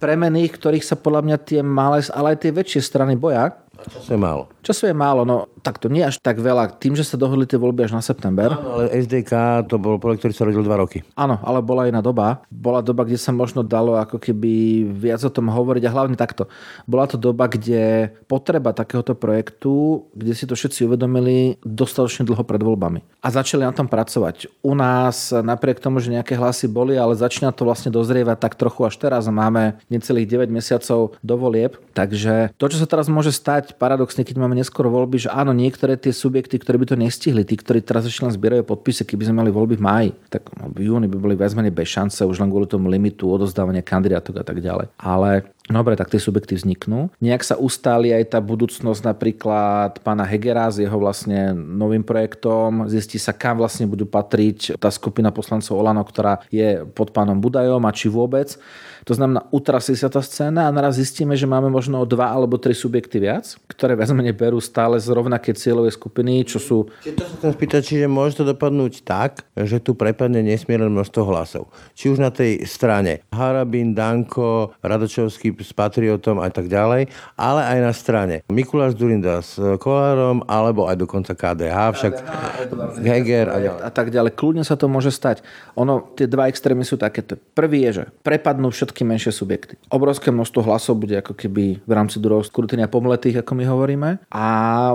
premených, ktorých sa podľa mňa tie malé, ale aj tie väčšie strany boja. Času je málo. Času je málo, no tak to nie až tak veľa. Tým, že sa dohodli tie voľby až na september. Áno, ale SDK to bol projekt, ktorý sa rodil dva roky. Áno, ale bola iná doba. Bola doba, kde sa možno dalo ako keby viac o tom hovoriť a hlavne takto. Bola to doba, kde potreba takéhoto projektu, kde si to všetci uvedomili dostatočne dlho pred voľbami. A začali na tom pracovať. U nás napriek tomu, že nejaké hlasy boli, ale začína to vlastne dozrievať tak trochu až teraz. Máme necelých 9 mesiacov do volieb. Takže to, čo sa teraz môže stať, paradoxne, keď máme neskoro voľby, že áno, niektoré tie subjekty, ktoré by to nestihli, tí, ktorí teraz ešte len zbierajú podpisy, keby sme mali voľby v máji, tak v júni by boli viac menej bez šance, už len kvôli tomu limitu odozdávania kandidátok a tak ďalej. Ale Dobre, tak tie subjekty vzniknú. Nejak sa ustáli aj tá budúcnosť napríklad pána Hegera s jeho vlastne novým projektom. Zistí sa, kam vlastne budú patriť tá skupina poslancov Olano, ktorá je pod pánom Budajom a či vôbec. To znamená, utrasí sa tá scéna a naraz zistíme, že máme možno dva alebo tri subjekty viac, ktoré viac menej berú stále z rovnaké cieľové skupiny, čo sú... Čiže to sa chcem spýtať, čiže môže to dopadnúť tak, že tu prepadne nesmierne množstvo hlasov. Či už na tej strane Harabin, Danko, Radočovský s Patriotom a tak ďalej, ale aj na strane Mikuláš Durinda s Kolárom, alebo aj dokonca KDH, však KDH, Heger a ďalej. A tak ďalej. Kľudne sa to môže stať. Ono, tie dva extrémy sú takéto. Prvý je, že prepadnú všetky menšie subjekty. Obrovské množstvo hlasov bude ako keby v rámci druhého skrutenia pomletých, ako my hovoríme. A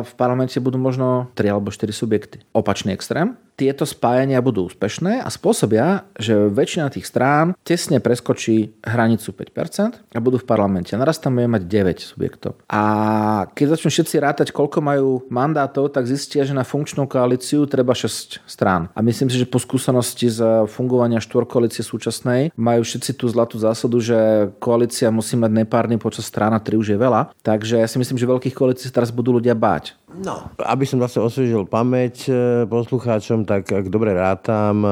v parlamente budú možno 3 alebo 4 subjekty. Opačný extrém, tieto spájania budú úspešné a spôsobia, že väčšina tých strán tesne preskočí hranicu 5% a budú v parlamente. Naraz tam budeme mať 9 subjektov. A keď začnú všetci rátať, koľko majú mandátov, tak zistia, že na funkčnú koalíciu treba 6 strán. A myslím si, že po skúsenosti z fungovania koalície súčasnej majú všetci tú zlatú zásadu, že koalícia musí mať nepárny počas strán a 3 už je veľa. Takže ja si myslím, že veľkých koalícií teraz budú ľudia báť. No, aby som zase osviežil pamäť e, poslucháčom, tak ak dobre rátam, e,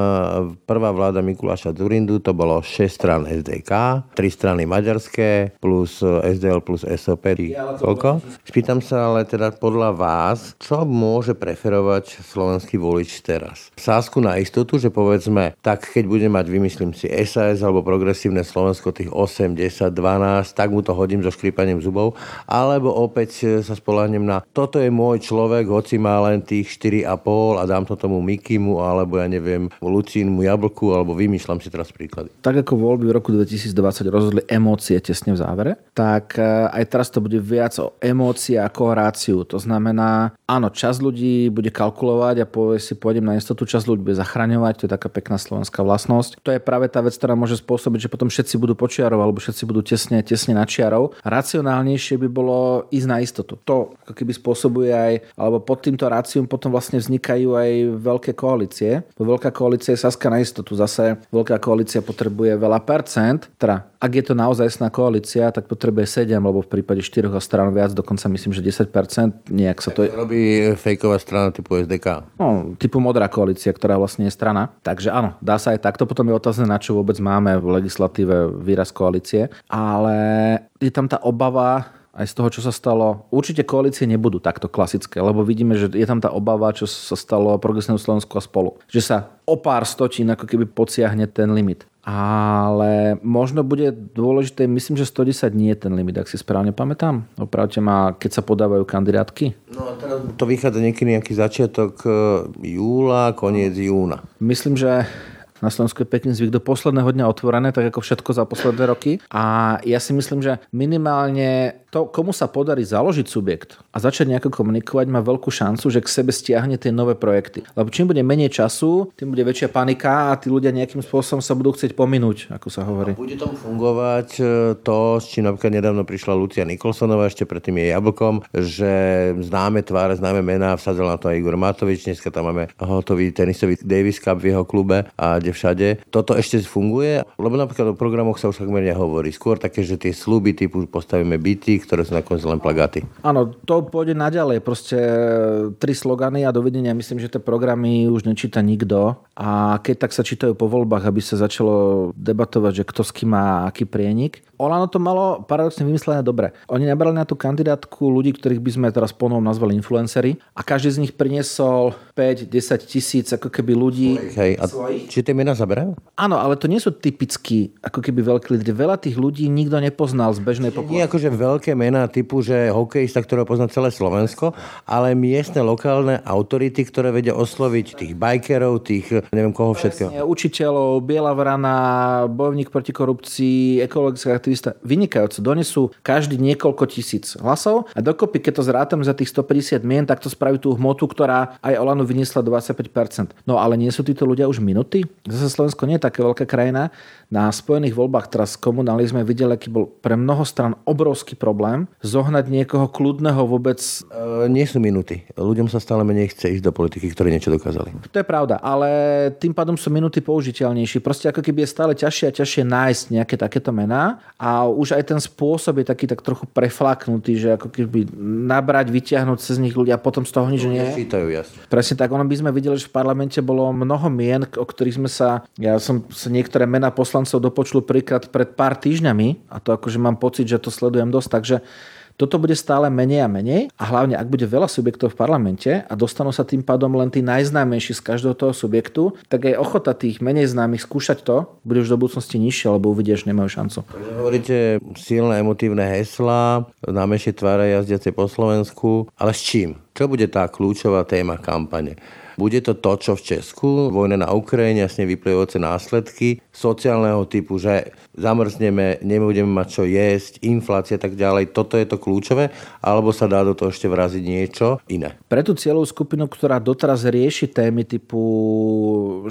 prvá vláda Mikuláša Durindu to bolo 6 stran SDK, 3 strany maďarské, plus e, SDL plus SOP. Koľko? Spýtam sa ale teda podľa vás, čo môže preferovať slovenský volič teraz? Sásku na istotu, že povedzme, tak keď bude mať, vymyslím si, SAS alebo progresívne Slovensko tých 8, 10, 12, tak mu to hodím so škrípaním zubov, alebo opäť sa spolahnem na toto je môj môj človek, hoci má len tých 4,5 a dám to tomu Mikimu, alebo ja neviem, Lucínmu jablku, alebo vymýšľam si teraz príklady. Tak ako voľby v roku 2020 rozhodli emócie tesne v závere, tak e, aj teraz to bude viac o emócie ako ráciu. To znamená, áno, čas ľudí bude kalkulovať a povie si, pôjdem na istotu, čas ľudí bude zachraňovať, to je taká pekná slovenská vlastnosť. To je práve tá vec, ktorá môže spôsobiť, že potom všetci budú počiarov alebo všetci budú tesne, tesne na čiarov. Racionálnejšie by bolo ísť na istotu. To ako keby spôsobuje aj, alebo pod týmto rácium potom vlastne vznikajú aj veľké koalície. Veľká koalícia je Saska na istotu. Zase veľká koalícia potrebuje veľa percent, teda ak je to naozaj sná koalícia, tak potrebuje 7, lebo v prípade 4 strán viac, dokonca myslím, že 10%, nejak sa to... Robí fejková strana typu SDK. No, typu modrá koalícia, ktorá vlastne je strana. Takže áno, dá sa aj takto. Potom je otázne, na čo vôbec máme v legislatíve výraz koalície. Ale je tam tá obava, aj z toho, čo sa stalo. Určite koalície nebudú takto klasické, lebo vidíme, že je tam tá obava, čo sa stalo progresívnu Slovensku a spolu. Že sa o pár stočín ako keby pociahne ten limit. Ale možno bude dôležité, myslím, že 110 nie je ten limit, ak si správne pamätám. Opravte ma, keď sa podávajú kandidátky. No teraz to vychádza niekedy nejaký začiatok e, júla, koniec júna. Myslím, že na Slovensku je pekný zvyk do posledného dňa otvorené, tak ako všetko za posledné roky. A ja si myslím, že minimálne to, komu sa podarí založiť subjekt a začať nejako komunikovať, má veľkú šancu, že k sebe stiahne tie nové projekty. Lebo čím bude menej času, tým bude väčšia panika a tí ľudia nejakým spôsobom sa budú chcieť pominúť, ako sa hovorí. A bude tomu fungovať e, to, s čím napríklad nedávno prišla Lucia Nikolsonová, ešte predtým je jablkom, že známe tváre, známe mená, vsadzal na to aj Igor Matovič, dneska tam máme hotový tenisový Davis Cup v jeho klube a kde všade. Toto ešte funguje, lebo napríklad o programoch sa už takmer nehovorí. Skôr také, že tie sluby typu postavíme byty, ktoré sú nakoniec len plagáty. Áno, to pôjde naďalej. Proste e, tri slogany a dovidenia. Myslím, že tie programy už nečíta nikto. A keď tak sa čítajú po voľbách, aby sa začalo debatovať, že kto s kým má aký prienik. Olano to malo paradoxne vymyslené dobre. Oni nabrali na tú kandidátku ľudí, ktorých by sme teraz ponovom nazvali influencery a každý z nich priniesol 5-10 tisíc ako keby ľudí. Hej, a či tie mená zaberajú? Áno, ale to nie sú typicky ako keby veľkí ľudia. Veľa tých ľudí nikto nepoznal z bežnej populácie. Nie akože veľké mená typu, že hokejista, ktorého pozná celé Slovensko, ale miestne, lokálne autority, ktoré vedia osloviť tých bajkerov, tých neviem koho všetkého. Učiteľov, Biela vrana, bojovník proti korupcii, ekologická aktivista. Vynikajúco. Donesú každý niekoľko tisíc hlasov a dokopy, keď to zrátam za tých 150 mien, tak to spraví tú hmotu, ktorá aj Olanu vyniesla 25%. No ale nie sú títo ľudia už minutí? Zase Slovensko nie je taká veľká krajina. Na spojených voľbách teraz komunálne sme videli, aký bol pre mnoho stran obrovský problém zohnať niekoho kľudného vôbec... E, nie sú minúty. Ľuďom sa stále menej chce ísť do politiky, ktorí niečo dokázali. To je pravda, ale tým pádom sú minúty použiteľnejšie. Proste ako keby je stále ťažšie a ťažšie nájsť nejaké takéto mená a už aj ten spôsob je taký tak trochu preflaknutý, že ako keby nabrať, vyťahnuť cez nich ľudia a potom z toho nič nie. Čítajú, jasne. Presne tak, ono by sme videli, že v parlamente bolo mnoho mien, o ktorých sme sa, ja som sa niektoré mená poslancov dopočul príklad pred pár týždňami a to akože mám pocit, že to sledujem dosť, takže toto bude stále menej a menej a hlavne ak bude veľa subjektov v parlamente a dostanú sa tým pádom len tí najznámejší z každého toho subjektu, tak aj ochota tých menej známych skúšať to bude už do budúcnosti nižšia, lebo uvidia, že nemajú šancu. Hovoríte silné emotívne heslá, známejšie tváre jazdiace po Slovensku, ale s čím? Čo bude tá kľúčová téma kampane? Bude to to, čo v Česku, vojna na Ukrajine, jasne vyplývajúce následky sociálneho typu, že zamrzneme, nebudeme mať čo jesť, inflácia a tak ďalej. Toto je to kľúčové, alebo sa dá do toho ešte vraziť niečo iné? Pre tú cieľovú skupinu, ktorá doteraz rieši témy typu,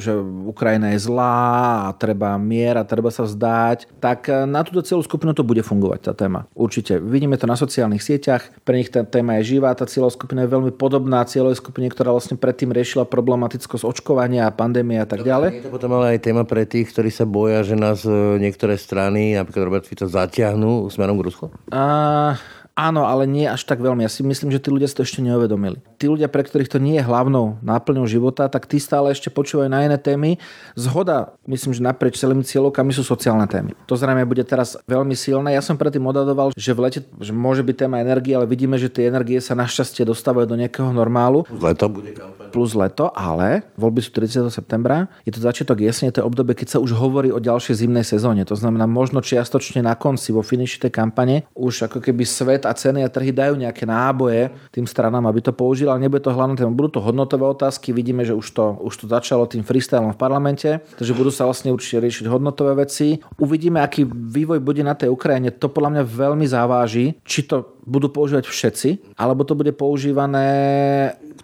že Ukrajina je zlá a treba mier a treba sa vzdať, tak na túto cieľovú skupinu to bude fungovať tá téma. Určite. Vidíme to na sociálnych sieťach, pre nich tá téma je živá, tá cieľová skupina je veľmi podobná cieľovej skupine, ktorá vlastne predtým riešila problematickosť očkovania a pandémie a tak ďalej. Je to potom ale aj téma pre tých, ktorí sa boja, že nás e, niektoré strany, napríklad Robert Fico, zatiahnu smerom k Rusku? Uh, Áno, ale nie až tak veľmi. Ja si myslím, že tí ľudia si to ešte neuvedomili. Tí ľudia, pre ktorých to nie je hlavnou náplňou života, tak tí stále ešte počúvajú na iné témy. Zhoda, myslím, že naprieč celými cieľovkami sú sociálne témy. To zrejme bude teraz veľmi silné. Ja som predtým odadoval, že v lete že môže byť téma energie, ale vidíme, že tie energie sa našťastie dostávajú do nejakého normálu. Leto bude kampaň. Plus leto, ale voľby sú 30. septembra. Je to začiatok jesne, to je obdobie, keď sa už hovorí o ďalšej zimnej sezóne. To znamená, možno čiastočne na konci, vo finiši tej kampane, už ako keby svet a ceny a trhy dajú nejaké náboje tým stranám, aby to použili, ale nebude to hlavné téma. Budú to hodnotové otázky, vidíme, že už to, už to začalo tým freestylom v parlamente, takže budú sa vlastne určite riešiť hodnotové veci. Uvidíme, aký vývoj bude na tej Ukrajine. To podľa mňa veľmi záváži, či to budú používať všetci, alebo to bude používané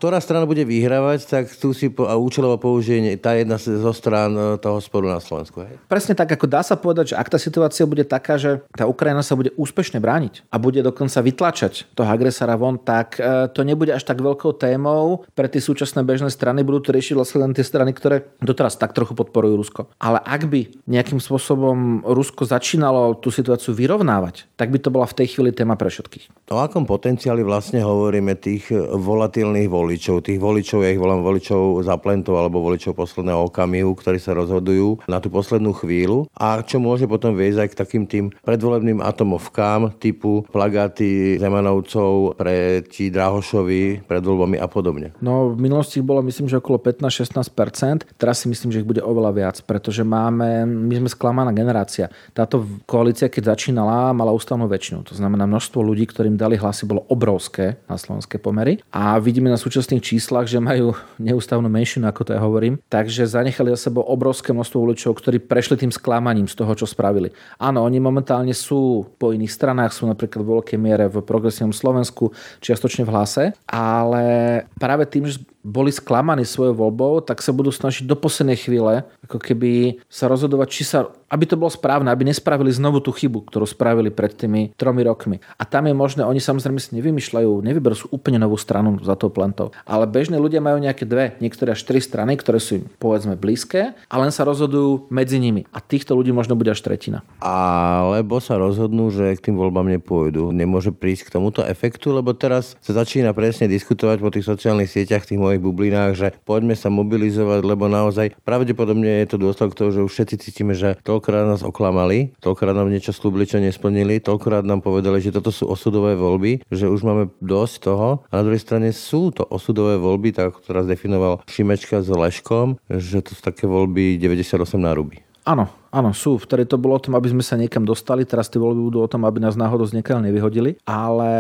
ktorá strana bude vyhrávať, tak tu si po, a účelovo použije tá jedna zo strán e, toho sporu na Slovensku. Hej? Presne tak, ako dá sa povedať, že ak tá situácia bude taká, že tá Ukrajina sa bude úspešne brániť a bude dokonca vytlačať toho agresora von, tak e, to nebude až tak veľkou témou pre tie súčasné bežné strany. Budú to riešiť vlastne len tie strany, ktoré doteraz tak trochu podporujú Rusko. Ale ak by nejakým spôsobom Rusko začínalo tú situáciu vyrovnávať, tak by to bola v tej chvíli téma pre všetkých. O akom potenciáli vlastne hovoríme tých volatilných voličov? Tých voličov, ja ich volám voličov zaplentov alebo voličov posledného okamihu, ktorí sa rozhodujú na tú poslednú chvíľu a čo môže potom viesť aj k takým tým predvolebným atomovkám typu plagáty Zemanovcov pre či Drahošovi pred voľbami a podobne. No v minulosti bolo myslím, že okolo 15-16%, teraz si myslím, že ich bude oveľa viac, pretože máme, my sme sklamaná generácia. Táto koalícia, keď začínala, mala ústavnú väčšinu. To znamená, množstvo ľudí, ktorým dali hlasy, bolo obrovské na slovenské pomery. A vidíme na súčasných číslach, že majú neústavnú menšinu, ako to ja hovorím. Takže zanechali za sebou obrovské množstvo voličov, ktorí prešli tým sklamaním z toho, čo spravili. Áno, oni momentálne sú po iných stranách, sú napríklad vo veľkej miere v progresívnom Slovensku, čiastočne v hlase, ale práve tým, že boli sklamaní svojou voľbou, tak sa budú snažiť do poslednej chvíle ako keby sa rozhodovať, či sa, aby to bolo správne, aby nespravili znovu tú chybu, ktorú spravili pred tými tromi rokmi. A tam je možné, oni samozrejme si nevymýšľajú, nevyberú sú úplne novú stranu za tou plantou. Ale bežní ľudia majú nejaké dve, niektoré až tri strany, ktoré sú im povedzme blízke a len sa rozhodujú medzi nimi. A týchto ľudí možno bude až tretina. Alebo sa rozhodnú, že k tým voľbám nepôjdu. Nemôže prísť k tomuto efektu, lebo teraz sa začína presne diskutovať po tých sociálnych sieťach tých mojich bublinách, že poďme sa mobilizovať, lebo naozaj pravdepodobne je to dôsledok toho, že už všetci cítime, že toľkokrát nás oklamali, toľkokrát nám niečo slúbili, čo nesplnili, toľkokrát nám povedali, že toto sú osudové voľby, že už máme dosť toho. A na druhej strane sú to osudové voľby, tak ako teraz definoval Šimečka s Leškom, že to sú také voľby 98 na ruby. Áno, Áno, sú. Vtedy to bolo o tom, aby sme sa niekam dostali, teraz tie voľby budú o tom, aby nás náhodou z niekiaľ nevyhodili. Ale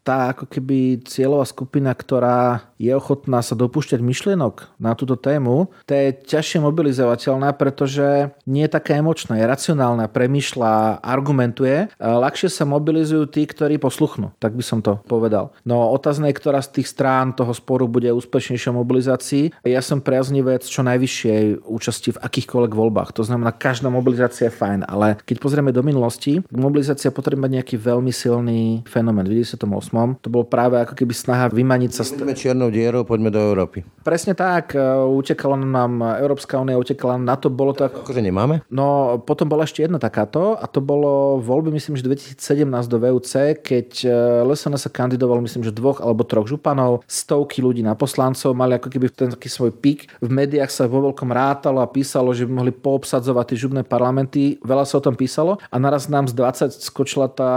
tá ako keby cieľová skupina, ktorá je ochotná sa dopúšťať myšlienok na túto tému, to je ťažšie mobilizovateľná, pretože nie je taká emočná, je racionálna, premýšľa, argumentuje. Ľahšie sa mobilizujú tí, ktorí posluchnú, tak by som to povedal. No otázne je, ktorá z tých strán toho sporu bude úspešnejšia mobilizácii. Ja som priaznivec čo najvyššej účasti v akýchkoľvek voľbách. To znamená, každá mobilizácia je fajn, ale keď pozrieme do minulosti, mobilizácia potrebuje mať nejaký veľmi silný fenomén. V 98. to bolo práve ako keby snaha vymaniť sa... Ideme čiernou dierou, poďme do Európy. Presne tak, e, utekala nám Európska únia, utekala na to, bolo to... Ako... Akože nemáme? No, potom bola ešte jedna takáto a to bolo voľby, myslím, že 2017 do VUC, keď e, Lesana sa kandidoval, myslím, že dvoch alebo troch županov, stovky ľudí na poslancov, mali ako keby ten taký svoj pík. V médiách sa vo veľkom rátalo a písalo, že by mohli poobsadzovať tie župné parlamenty, veľa sa o tom písalo a naraz nám z 20 skočila tá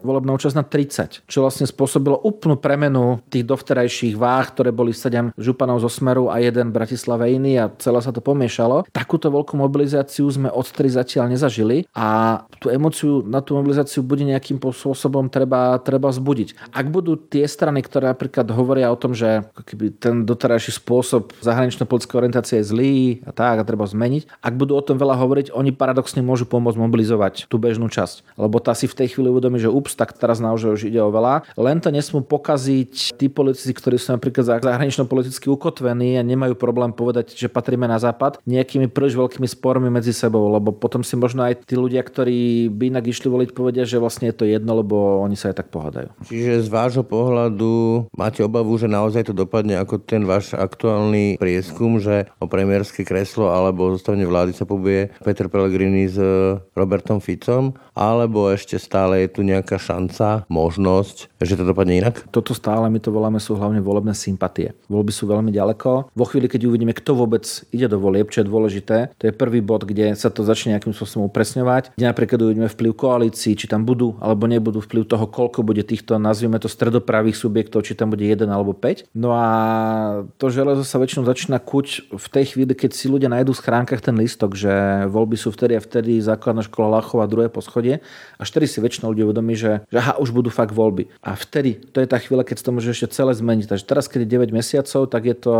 volebná účasť na 30, čo vlastne spôsobilo úplnú premenu tých dovterajších váh, ktoré boli 7 županov zo Smeru a jeden Bratislave iný a celé sa to pomiešalo. Takúto veľkú mobilizáciu sme odtedy zatiaľ nezažili a tú emociu na tú mobilizáciu bude nejakým spôsobom treba, treba zbudiť. Ak budú tie strany, ktoré napríklad hovoria o tom, že keby ten doterajší spôsob zahranično-politické orientácie je zlý a tak a treba zmeniť, ak budú o tom veľa hovoriť, hovoriť, oni paradoxne môžu pomôcť mobilizovať tú bežnú časť. Lebo tá si v tej chvíli uvedomí, že ups, tak teraz naozaj už ide o veľa. Len to nesmú pokaziť tí politici, ktorí sú napríklad zahranično-politicky ukotvení a nemajú problém povedať, že patríme na západ, nejakými príliš veľkými spormi medzi sebou, lebo potom si možno aj tí ľudia, ktorí by inak išli voliť, povedia, že vlastne je to jedno, lebo oni sa aj tak pohádajú. Čiže z vášho pohľadu máte obavu, že naozaj to dopadne ako ten váš aktuálny prieskum, že o premiérske kreslo alebo zostavenie vlády sa pobuje Peter Pellegrini s e, Robertom Ficom, alebo ešte stále je tu nejaká šanca, možnosť, že to dopadne inak? Toto stále my to voláme sú hlavne volebné sympatie. Voľby sú veľmi ďaleko. Vo chvíli, keď uvidíme, kto vôbec ide do volieb, čo je dôležité, to je prvý bod, kde sa to začne nejakým spôsobom upresňovať. Kde napríklad uvidíme vplyv koalícií, či tam budú alebo nebudú vplyv toho, koľko bude týchto, nazvime to stredopravých subjektov, či tam bude jeden alebo 5. No a to železo sa väčšinou začína kuť v tej chvíli, keď si ľudia nájdú v schránkach ten listok, že voľby sú vtedy a vtedy základná škola Lachova druhé poschodie. A vtedy si väčšinou ľudí uvedomí, že, že aha, už budú fakt voľby. A vtedy, to je tá chvíľa, keď sa to môže ešte celé zmeniť. Takže teraz, keď je 9 mesiacov, tak je to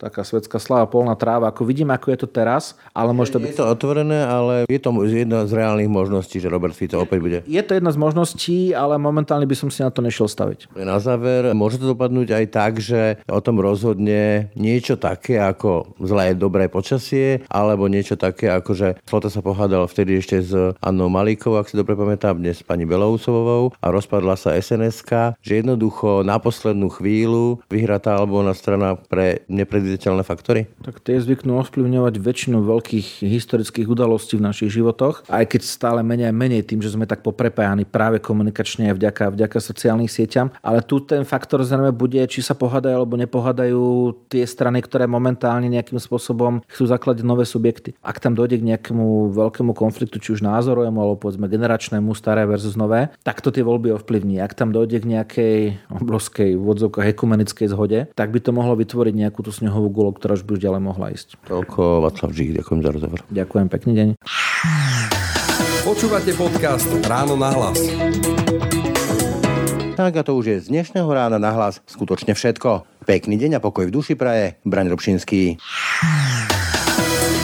taká svetská sláva, polná tráva. Ako vidíme, ako je to teraz, ale môže to byť... Je to otvorené, ale je to jedna z reálnych možností, že Robert Fico opäť bude. Je to jedna z možností, ale momentálne by som si na to nešiel staviť. Na záver, môže to dopadnúť aj tak, že o tom rozhodne niečo také ako zlé, dobré počasie, alebo niečo také ako, že Flota sa pohádal vtedy ešte s Annou Malíkovou, ak si dobre pamätám, dnes pani Belousovou a rozpadla sa SNSK, že jednoducho na poslednú chvíľu vyhrá tá albumná strana pre nepredvidateľné faktory? Tak tie zvyknú ovplyvňovať väčšinu veľkých historických udalostí v našich životoch, aj keď stále menej a menej tým, že sme tak poprepájani práve komunikačne vďaka, vďaka sociálnym sieťam. Ale tu ten faktor zrejme bude, či sa pohádajú alebo nepohádajú tie strany, ktoré momentálne nejakým spôsobom chcú zakladať nové subjekty. Ak tam dojde k nejakému veľkému konfliktu, či už názorovému alebo povedzme generačnému, staré versus nové, tak to tie voľby ovplyvní. Ak tam dojde k nejakej obrovskej v odzovkách ekumenickej zhode, tak by to mohlo vytvoriť nejakú tú snehovú gulu, ktorá už by už ďalej mohla ísť. Toľko Václav Žík, ďakujem za rozhovor. Ďakujem, pekný deň. Počúvate podcast Ráno na hlas. Tak a to už je z dnešného rána na hlas skutočne všetko. Pekný deň a pokoj v duši praje. Braň Robšinský.